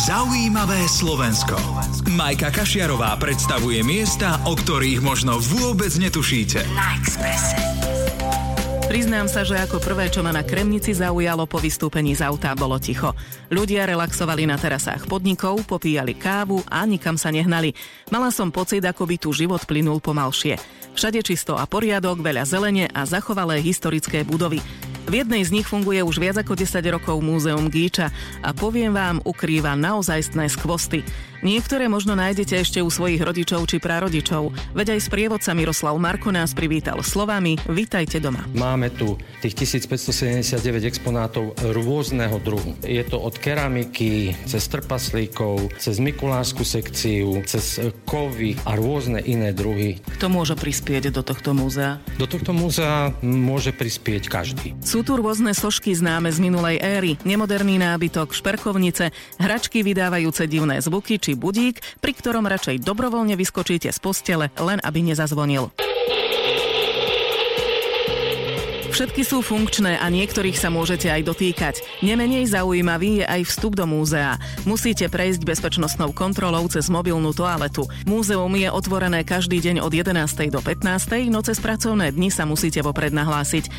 Zaujímavé Slovensko. Majka Kašiarová predstavuje miesta, o ktorých možno vôbec netušíte. Na Expresse. Priznám sa, že ako prvé, čo ma na Kremnici zaujalo po vystúpení z auta, bolo ticho. Ľudia relaxovali na terasách podnikov, popíjali kávu a nikam sa nehnali. Mala som pocit, ako by tu život plynul pomalšie. Všade čisto a poriadok, veľa zelene a zachovalé historické budovy. V jednej z nich funguje už viac ako 10 rokov Múzeum Gíča a poviem vám, ukrýva naozajstné skvosty. Niektoré možno nájdete ešte u svojich rodičov či prarodičov, veď aj sprievodca Miroslav Marko nás privítal slovami Vítajte doma. Máme tu tých 1579 exponátov rôzneho druhu. Je to od keramiky, cez trpaslíkov, cez Mikulášsku sekciu, cez kovy a rôzne iné druhy. Kto môže prispieť do tohto múzea? Do tohto múzea môže prispieť každý. Sú tu rôzne sošky známe z minulej éry, nemoderný nábytok, šperkovnice, hračky vydávajúce divné zvuky či budík, pri ktorom radšej dobrovoľne vyskočíte z postele, len aby nezazvonil. Všetky sú funkčné a niektorých sa môžete aj dotýkať. Nemenej zaujímavý je aj vstup do múzea. Musíte prejsť bezpečnostnou kontrolou cez mobilnú toaletu. Múzeum je otvorené každý deň od 11. do 15. no cez pracovné dni sa musíte vopred nahlásiť.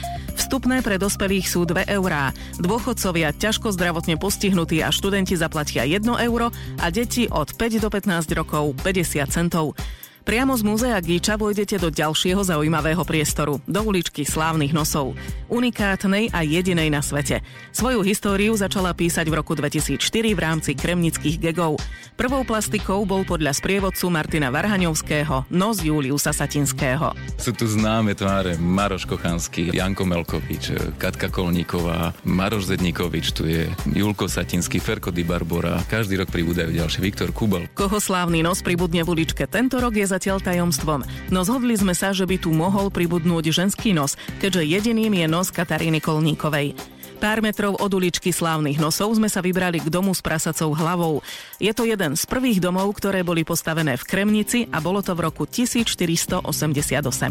Vstupné pre dospelých sú 2 eurá. Dôchodcovia, ťažko zdravotne postihnutí a študenti zaplatia 1 euro a deti od 5 do 15 rokov 50 centov. Priamo z múzea Gíča vojdete do ďalšieho zaujímavého priestoru, do uličky slávnych nosov. Unikátnej a jedinej na svete. Svoju históriu začala písať v roku 2004 v rámci kremnických gegov. Prvou plastikou bol podľa sprievodcu Martina Varhaňovského nos Juliusa Satinského. Sú tu známe tváre Maroš Kochanský, Janko Melkovič, Katka Kolníková, Maroš Zednikovič, tu je Julko Satinský, Ferko Di Barbora. Každý rok pribúdajú ďalší Viktor Kubal. Koho slávny nos pribudne v uličke tento rok je zatiaľ tajomstvom. No zhodli sme sa, že by tu mohol pribudnúť ženský nos, keďže jediným je nos Kataríny Kolníkovej. Pár metrov od uličky slávnych nosov sme sa vybrali k domu s prasacou hlavou. Je to jeden z prvých domov, ktoré boli postavené v Kremnici a bolo to v roku 1488.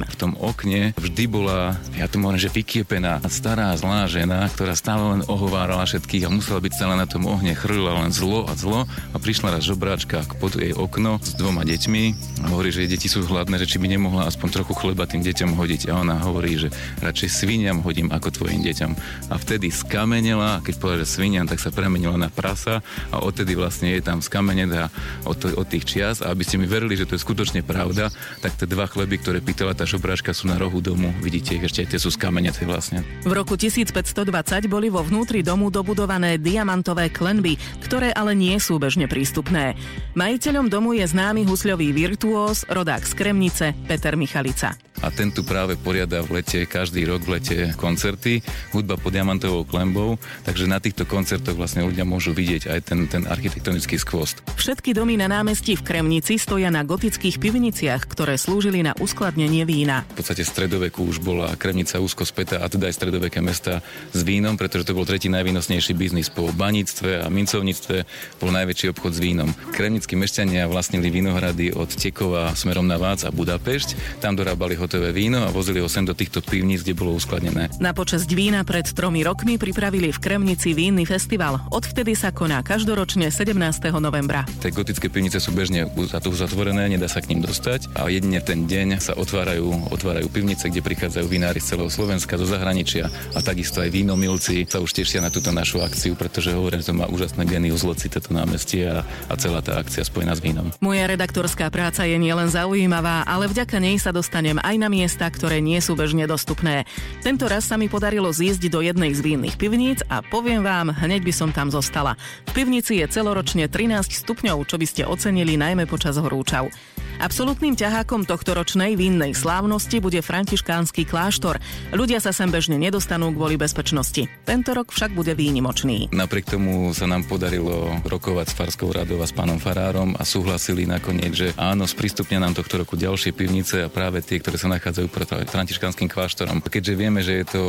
V tom okne vždy bola, ja tu môžem, že vykiepená stará zlá žena, ktorá stále len ohovárala všetkých a musela byť stále na tom ohne, chrlila len zlo a zlo a prišla raz žobráčka pod jej okno s dvoma deťmi a hovorí, že jej deti sú hladné, že či by nemohla aspoň trochu chleba tým deťom hodiť a ona hovorí, že radšej sviniam hodím ako tvojim deťom. A vtedy skamenela keď povedala, že svinian, tak sa premenila na prasa a odtedy vlastne je tam skamenená od, od tých čias a aby ste mi verili, že to je skutočne pravda, tak tie dva chleby, ktoré pýtala tá šopráška sú na rohu domu, vidíte ich ešte tie sú skamenete vlastne. V roku 1520 boli vo vnútri domu dobudované diamantové klenby, ktoré ale nie sú bežne prístupné. Majiteľom domu je známy husľový virtuós, rodák z Kremnice, Peter Michalica a ten tu práve poriada v lete, každý rok v lete koncerty, hudba pod diamantovou klembou, takže na týchto koncertoch vlastne ľudia môžu vidieť aj ten, ten architektonický skvost. Všetky domy na námestí v Kremnici stoja na gotických pivniciach, ktoré slúžili na uskladnenie vína. V podstate stredoveku už bola Kremnica úzko spätá a teda aj stredoveké mesta s vínom, pretože to bol tretí najvýnosnejší biznis po baníctve a mincovníctve, bol najväčší obchod s vínom. Kremnickí mešťania vlastnili vinohrady od Tekova smerom na Vác a Budapešť, tam dorábali hotové víno a vozili ho sem do týchto pivníc, kde bolo uskladnené. Na počasť vína pred tromi rokmi pripravili v Kremnici vínny festival. Odvtedy sa koná každoročne 17. novembra. Tie gotické pivnice sú bežne zatvorené, nedá sa k ním dostať a jedine ten deň sa otvárajú, otvárajú pivnice, kde prichádzajú vinári z celého Slovenska, zo zahraničia a takisto aj vínomilci sa už tešia na túto našu akciu, pretože hovorím, že to má úžasné genius loci toto námestie a, a celá tá akcia spojená s vínom. Moja redaktorská práca je nielen zaujímavá, ale vďaka nej sa dostanem aj na miesta, ktoré nie sú bežne dostupné. Tento raz sa mi podarilo zísť do jednej z vínnych pivníc a poviem vám, hneď by som tam zostala. V pivnici je celoročne 13 stupňov, čo by ste ocenili najmä počas horúčav. Absolutným ťahákom tohto ročnej vínnej slávnosti bude františkánsky kláštor. Ľudia sa sem bežne nedostanú kvôli bezpečnosti. Tento rok však bude výnimočný. Napriek tomu sa nám podarilo rokovať s Farskou radou a s pánom Farárom a súhlasili nakoniec, že áno, sprístupnia nám tohto roku ďalšie pivnice a práve tie, ktoré sa nachádzajú pred františkánskym kláštorom. Keďže vieme, že je to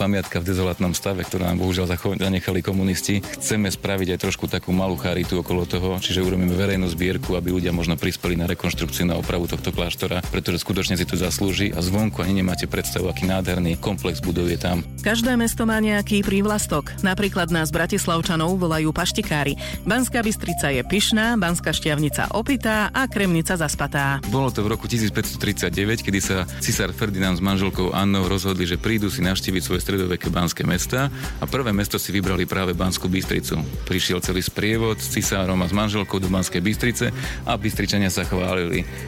pamiatka v dezolátnom stave, ktorú nám bohužiaľ zanechali komunisti, chceme spraviť aj trošku takú malú charitu okolo toho, čiže urobíme verejnú zbierku, aby ľudia možno prispeli na rekonštrukciu rekonštrukciu na opravu tohto kláštora, pretože skutočne si to zaslúži a zvonku ani nemáte predstavu, aký nádherný komplex budov je tam. Každé mesto má nejaký prívlastok. Napríklad nás Bratislavčanov volajú paštikári. Banská Bystrica je pyšná, Banská šťavnica opitá a Kremnica zaspatá. Bolo to v roku 1539, kedy sa cisár Ferdinand s manželkou Annou rozhodli, že prídu si navštíviť svoje stredoveké banské mesta a prvé mesto si vybrali práve Banskú Bystricu. Prišiel celý sprievod s cisárom a s manželkou do Banskej Bystrice a Bystričania sa chválili.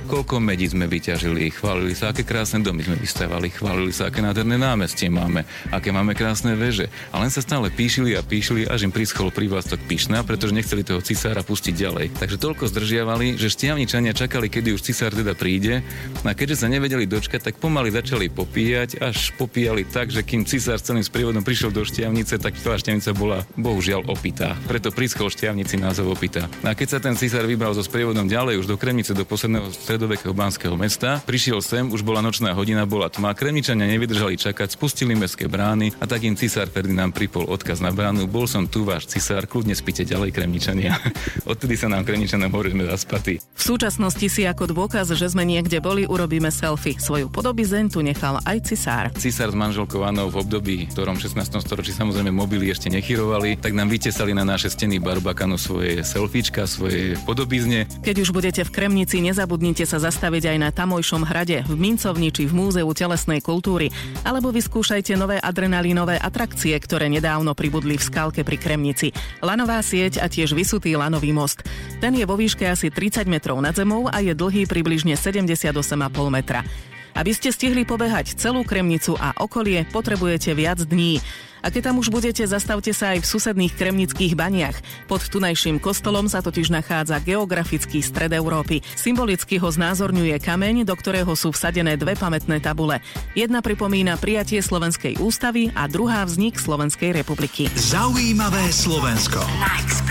Koľko medí sme vyťažili, chválili sa, aké krásne domy sme vystavali, chválili sa, aké nádherné námestie máme, aké máme krásne veže. A len sa stále píšili a píšili, až im prischol prívlastok Pišna, pretože nechceli toho cisára pustiť ďalej. Takže toľko zdržiavali, že štiavničania čakali, kedy už cisár teda príde. A keďže sa nevedeli dočkať, tak pomaly začali popíjať, až popíjali tak, že kým cisár s celým sprievodom prišiel do šťavnice, tak tá šťavnica bola bohužiaľ opitá. Preto prischol šťavnici názov opitá. A keď sa ten cisár vybral so sprievodom ďalej už do Kremnice, do posledného stredovekého banského mesta, prišiel sem, už bola nočná hodina, bola tma. Kremničania nevydržali čakať, spustili mestské brány a tak im cisár Ferdinand pripol odkaz na bránu. Bol som tu váš cisár, kľudne spíte ďalej Kremničania. Odtedy sa nám Kremničanom hovorí, sme zaspatí. V súčasnosti si ako dôkaz, že sme niekde boli, urobíme selfie. Svoju podobizeň tu nechal aj cisár. Cisár s manželkou Anou v období, v ktorom 16. storočí samozrejme mobily ešte nechyrovali, tak nám vytesali na naše steny Barbakanu svoje selfiečka, svoje podobizne. Keď už budete v Kremnici, nezabudnite sa zastaviť aj na tamojšom hrade, v Mincovni či v Múzeu telesnej kultúry, alebo vyskúšajte nové adrenalínové atrakcie, ktoré nedávno pribudli v skalke pri Kremnici. Lanová sieť a tiež vysutý lanový most. Ten je vo výške asi 30 metrov nad zemou a je dlhý približne 78,5 metra. Aby ste stihli pobehať celú Kremnicu a okolie, potrebujete viac dní. A keď tam už budete, zastavte sa aj v susedných kremnických baniach. Pod tunajším kostolom sa totiž nachádza geografický stred Európy. Symbolicky ho znázorňuje kameň, do ktorého sú vsadené dve pamätné tabule. Jedna pripomína prijatie Slovenskej ústavy a druhá vznik Slovenskej republiky. Zaujímavé Slovensko. Na.